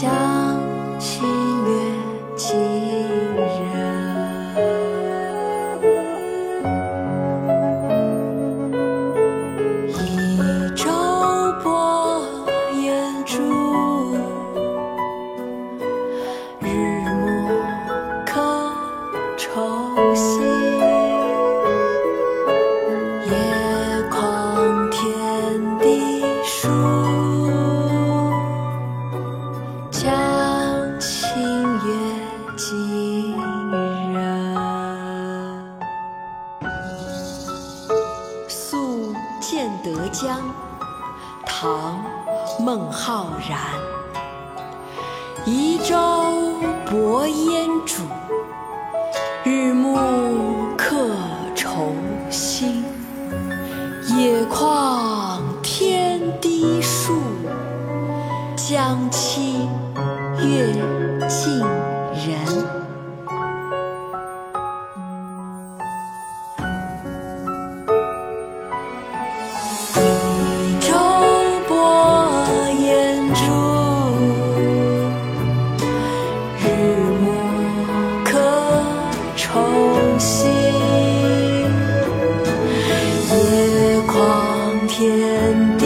相信。建德江。唐孟浩然。移舟泊烟渚日暮客愁新野旷天低树江清月近。空心夜旷天低